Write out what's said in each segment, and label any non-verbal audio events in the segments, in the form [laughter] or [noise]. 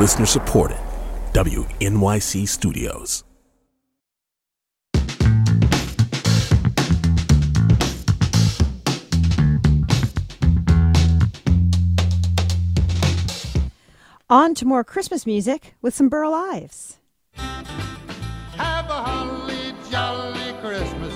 Listener supported. WNYC Studios. On to more Christmas music with some Burl Ives. Have a holly jolly Christmas.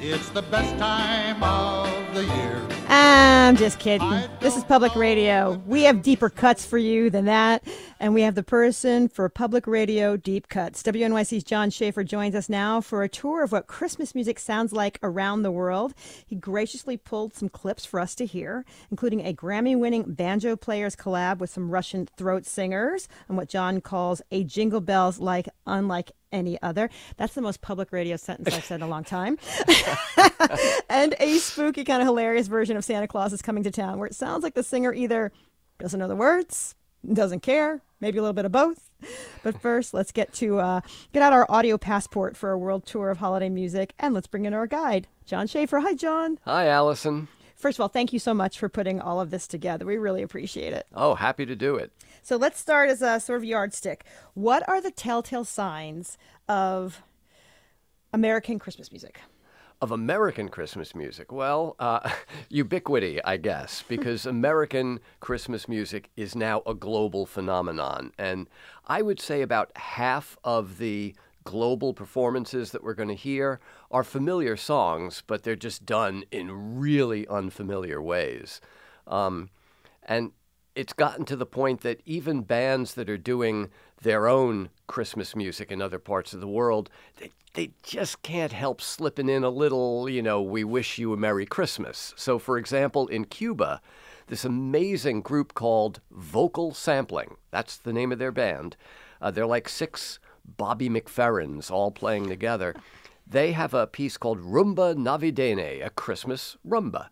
It's the best time of the year. I'm just kidding. This is public radio. We have deeper cuts for you than that. And we have the person for public radio deep cuts. WNYC's John Schaefer joins us now for a tour of what Christmas music sounds like around the world. He graciously pulled some clips for us to hear, including a Grammy winning banjo players collab with some Russian throat singers and what John calls a jingle bells like unlike any other. That's the most public radio sentence I've said in a long time. [laughs] and a spooky, kind of hilarious version of Santa Claus is coming to town, where it sounds like the singer either doesn't know the words, doesn't care, maybe a little bit of both. But first, let's get to uh, get out our audio passport for a world tour of holiday music, and let's bring in our guide, John Schaefer. Hi, John. Hi, Allison. First of all, thank you so much for putting all of this together. We really appreciate it. Oh, happy to do it. So let's start as a sort of yardstick. What are the telltale signs of American Christmas music? Of American Christmas music? Well, uh, [laughs] ubiquity, I guess, [laughs] because American Christmas music is now a global phenomenon. And I would say about half of the global performances that we're going to hear are familiar songs, but they're just done in really unfamiliar ways. Um, and it's gotten to the point that even bands that are doing their own Christmas music in other parts of the world, they, they just can't help slipping in a little, you know, we wish you a Merry Christmas. So, for example, in Cuba, this amazing group called Vocal Sampling, that's the name of their band. Uh, they're like six Bobby McFerrins all playing together. They have a piece called Rumba Navidene, a Christmas rumba.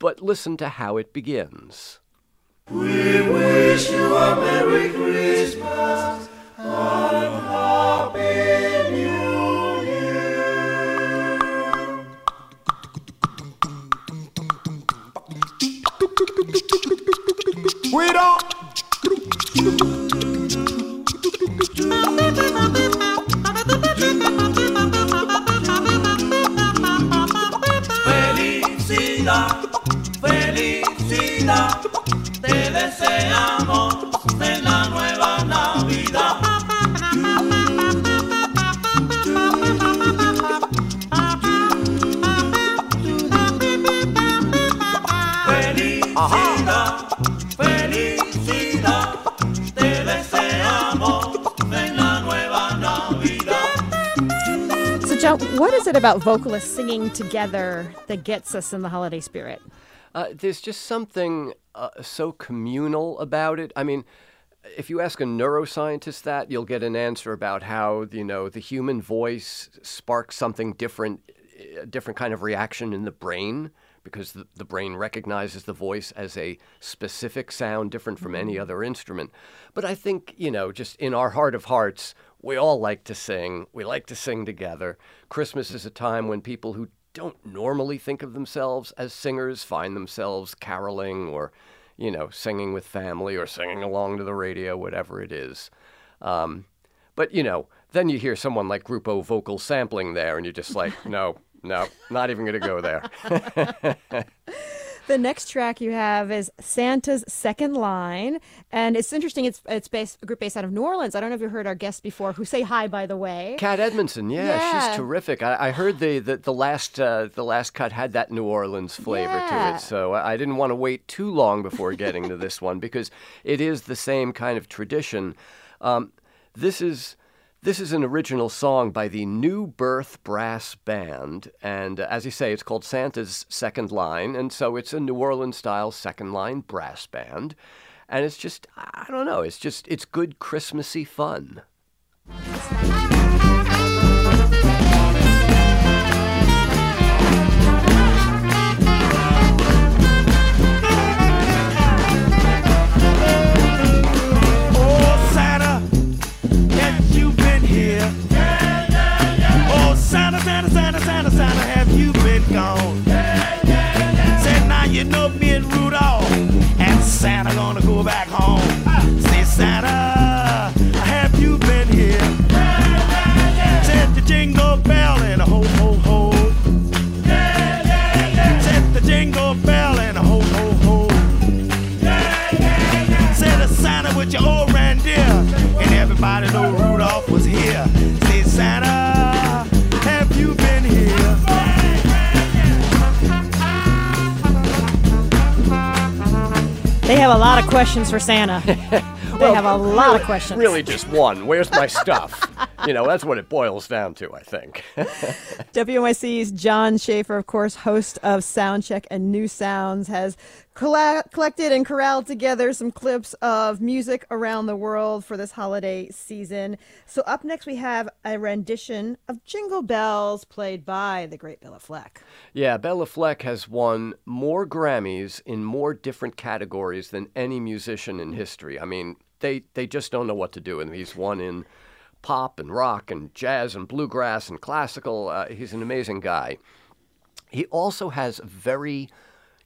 But listen to how it begins. We wish you a Merry Christmas and a Happy New Year. We don't. What is it about vocalists singing together that gets us in the holiday spirit? Uh, there's just something uh, so communal about it. I mean, if you ask a neuroscientist that, you'll get an answer about how you know the human voice sparks something different, a different kind of reaction in the brain because the, the brain recognizes the voice as a specific sound different from any other instrument. But I think you know, just in our heart of hearts, we all like to sing. We like to sing together. Christmas is a time when people who don't normally think of themselves as singers find themselves caroling or, you know, singing with family or singing along to the radio, whatever it is. Um, but, you know, then you hear someone like Grupo Vocal sampling there, and you're just like, [laughs] no, no, not even going to go there. [laughs] The next track you have is Santa's Second Line, and it's interesting. It's it's based a group based out of New Orleans. I don't know if you heard our guest before, who say hi by the way. Kat Edmonson, yeah, Yeah. she's terrific. I, I heard the, the, the last uh, the last cut had that New Orleans flavor to it, so I I didn't want to wait too long before getting to this one because it is the same kind of tradition. Um, this is this is an original song by the New Birth Brass Band, and uh, as you say, it's called Santa's Second Line, and so it's a New Orleans style second line brass band, and it's just I don't know, it's just it's good Christmassy fun. Santa, Santa, Santa, have you been gone? Said now you know me and Rudolph and Santa gonna go back home. Have a lot of questions for Santa. [laughs] they have a lot of questions. Really, just one. Where's my stuff? [laughs] you know, that's what it boils down to, I think. [laughs] WNYC's John Schaefer, of course, host of Soundcheck and New Sounds, has collected and corralled together some clips of music around the world for this holiday season. So, up next, we have a rendition of Jingle Bells played by the great Bela Fleck. yeah, Bela Fleck has won more Grammys in more different categories than any musician in history. I mean, they, they just don't know what to do. And he's won in pop and rock and jazz and bluegrass and classical. Uh, he's an amazing guy. He also has very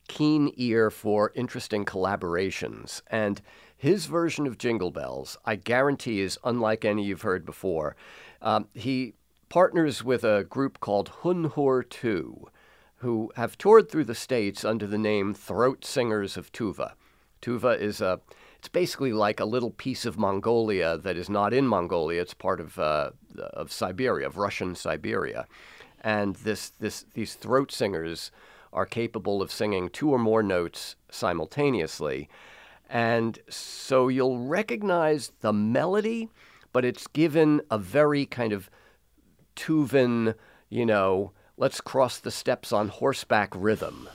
keen ear for interesting collaborations. And his version of Jingle Bells, I guarantee, is unlike any you've heard before. Um, he partners with a group called Huun Huur Tu, who have toured through the States under the name Throat Singers of Tuva. Tuva is a it's basically like a little piece of Mongolia that is not in Mongolia. It's part of uh, of Siberia, of Russian Siberia, and this this these throat singers are capable of singing two or more notes simultaneously, and so you'll recognize the melody, but it's given a very kind of Tuvan, you know, let's cross the steppes on horseback rhythm.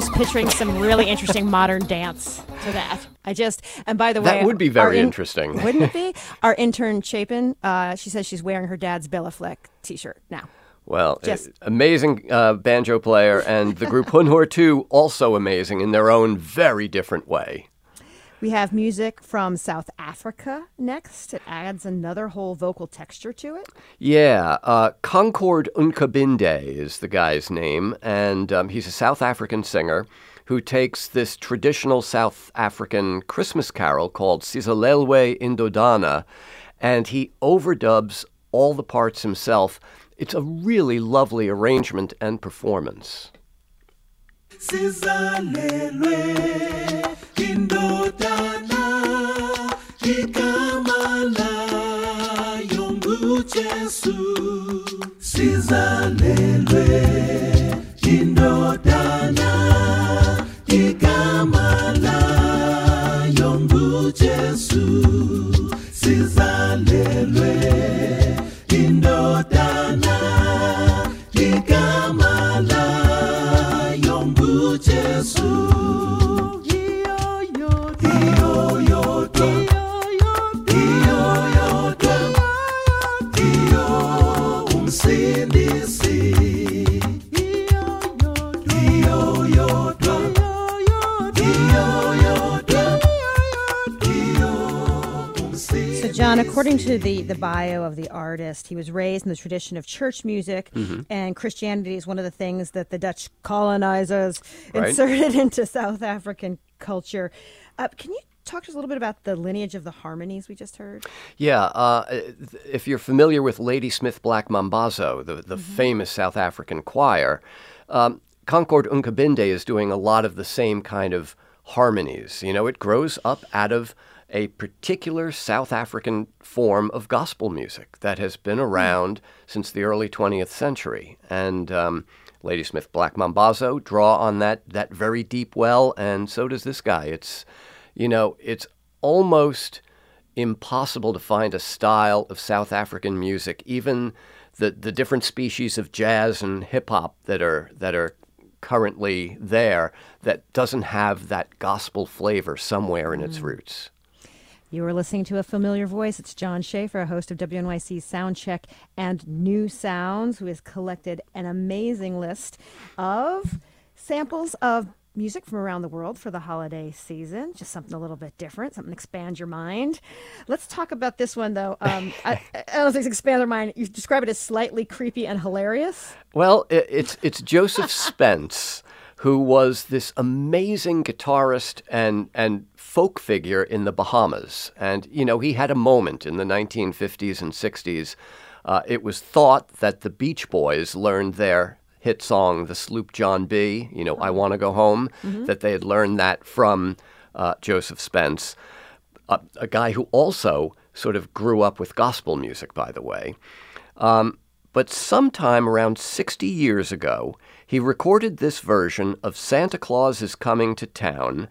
Just picturing some really interesting modern dance to that. I just, and by the way, That would be very in- interesting. [laughs] wouldn't it be? [laughs] Our intern Chapin, uh, she says she's wearing her dad's Bela Fleck T-shirt now. Well, Just- uh, amazing uh, banjo player, and the group [laughs] Huun Huur Tu also amazing in their own very different way. We have music from South Africa next. It adds another whole vocal texture to it. Yeah, uh, Concord Nkabinde is the guy's name, and um, he's a South African singer who takes this traditional South African Christmas carol called Sizalelwe Indodana, and he overdubs all the parts himself. It's a really lovely arrangement and performance. Sizalelwe Sizalelwe John, according to the, the bio of the artist, he was raised in the tradition of church music, Mm-hmm. and Christianity is one of the things that the Dutch colonizers Right. inserted [laughs] into South African culture. Uh, can you talk to us a little bit about the lineage of the harmonies we just heard? Yeah, uh, if you're familiar with Ladysmith Black Mambazo, the, the famous South African choir, um, Concord Nkabinde is doing a lot of the same kind of harmonies. You know, it grows up out of a particular South African form of gospel music that has been around since the early 20th century. And um, Ladysmith Black Mambazo draw on that, that very deep well, and so does this guy. It's, you know, it's almost impossible to find a style of South African music, even the, the different species of jazz and hip hop that are that are currently there that doesn't have that gospel flavor somewhere in its roots. You are listening to a familiar voice. It's John Schaefer, host of WNYC's Soundcheck and New Sounds, who has collected an amazing list of samples of music from around the world for the holiday season. Just something a little bit different, something to expand your mind. Let's talk about this one, though. Um, [laughs] I, I don't think it's expand your mind. You describe it as slightly creepy and hilarious. Well, it, it's it's Joseph Spence, who was this amazing guitarist and and folk figure in the Bahamas, and you know he had a moment in the 1950s and 60s. Uh, it was thought that the Beach Boys learned their hit song, "The Sloop John B." You know, "I Want to Go Home," that they had learned that from uh, Joseph Spence, a, a guy who also sort of grew up with gospel music, by the way. Um, but sometime around 60 years ago, he recorded this version of Santa Claus is Coming to Town,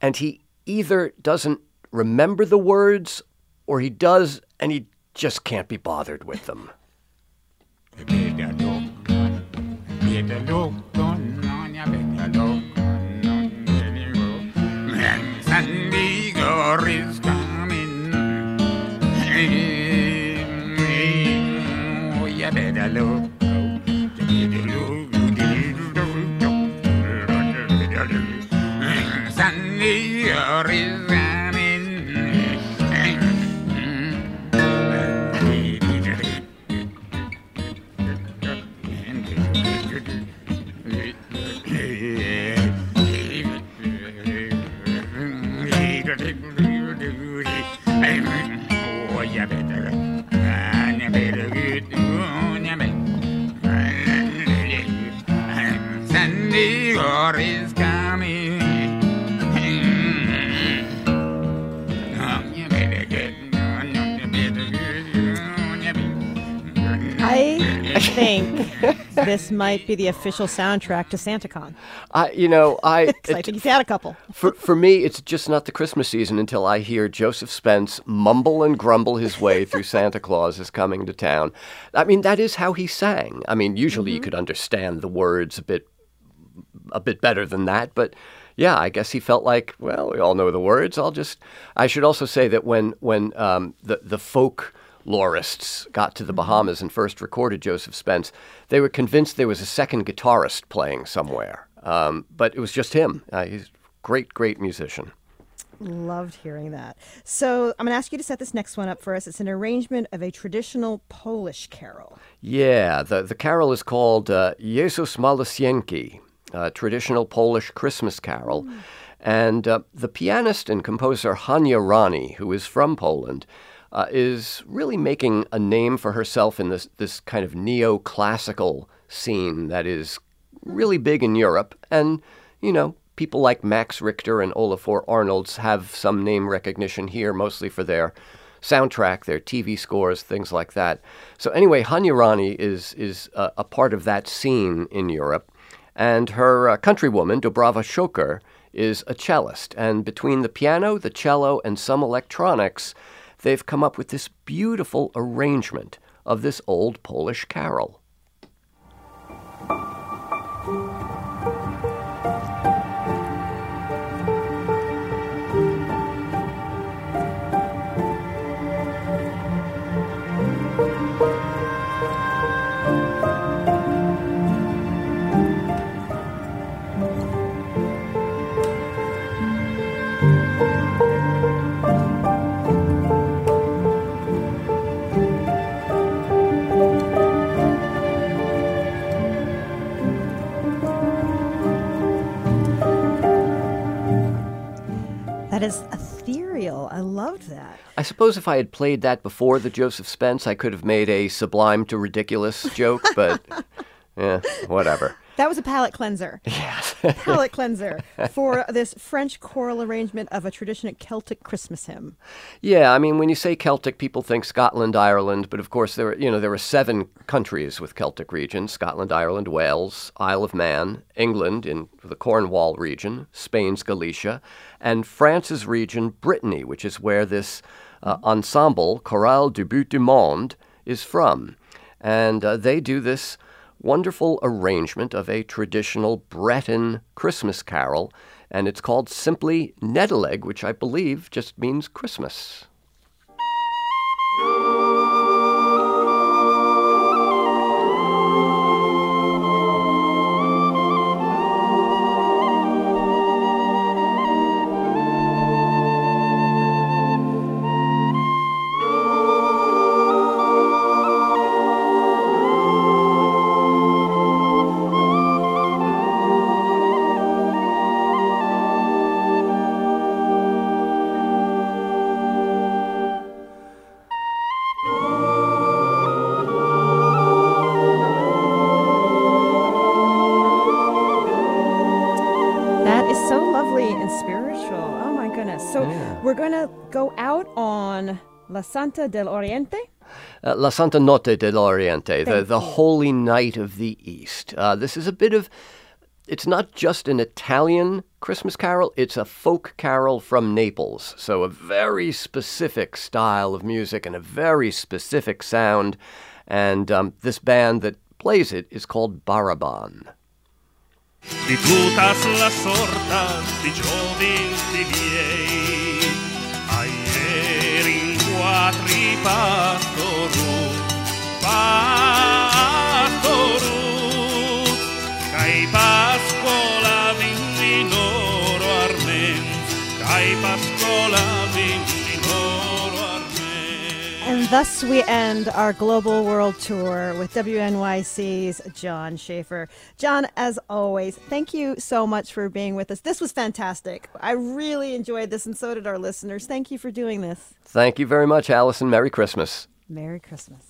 and he either doesn't remember the words or he does and he just can't be bothered with them. [laughs] think this might be the official soundtrack to SantaCon. I, you know, I [laughs] it- think he's had a couple. for, for me, it's just not the Christmas season until I hear Joseph Spence mumble and grumble his way [laughs] through Santa Claus is coming to town. I mean, that is how he sang. I mean, usually you could understand the words a bit, a bit better than that, but yeah, I guess he felt like, well, we all know the words. I'll just. I should also say that when when um, the the folk lorists got to the Bahamas and first recorded Joseph Spence, they were convinced there was a second guitarist playing somewhere, um, but it was just him. Uh, he's a great, great musician. Loved hearing that. So I'm going to ask you to set this next one up for us. It's an arrangement of a traditional Polish carol. Yeah, the, the carol is called uh, Jezus Malusieńki, a traditional Polish Christmas carol. And uh, the pianist and composer Hania Rani, who is from Poland, uh, is really making a name for herself in this, this kind of neoclassical scene that is really big in Europe. And, you know, people like Max Richter and Olafur Arnalds have some name recognition here, mostly for their soundtrack, their TV scores, things like that. So anyway, Hania Rani is is a, a part of that scene in Europe, and her uh, countrywoman Dobrawa Czocher is a cellist. And between the piano, the cello, and some electronics, they've come up with this beautiful arrangement of this old Polish carol. Ethereal. I loved that. I suppose if I had played that before the Joseph Spence, I could have made a sublime to ridiculous joke, but [laughs] yeah, whatever. That was a palate cleanser. [laughs] Yes. palate cleanser for this French choral arrangement of a traditional Celtic Christmas hymn. Yeah, I mean, when you say Celtic, people think Scotland, Ireland, but of course there are, you know, there are seven countries with Celtic regions: Scotland, Ireland, Wales, Isle of Man, England in the Cornwall region, Spain's Galicia, and France's region, Brittany, which is where this uh, ensemble, Chorale du Bout du Monde, is from. And uh, they do this wonderful arrangement of a traditional Breton Christmas carol, and it's called simply Nedeleg, which I believe just means Christmas. So lovely and spiritual. Oh my goodness. So we're going to go out on La Santa del Oriente. Uh, La Santa Notte dell'Oriente, the, Thank the you. Holy Night of the East. Uh, this is a bit of, it's not just an Italian Christmas carol, it's a folk carol from Naples. So a very specific style of music and a very specific sound. And um, this band that plays it is called Baraban. di tutta la sorta di gioventi miei, a ai ringuatri pasto thus we end our global world tour with WNYC's John Schaefer. John, as always, thank you so much for being with us. This was fantastic. I really enjoyed this, and so did our listeners. Thank you for doing this. Thank you very much, Allison. Merry Christmas. Merry Christmas.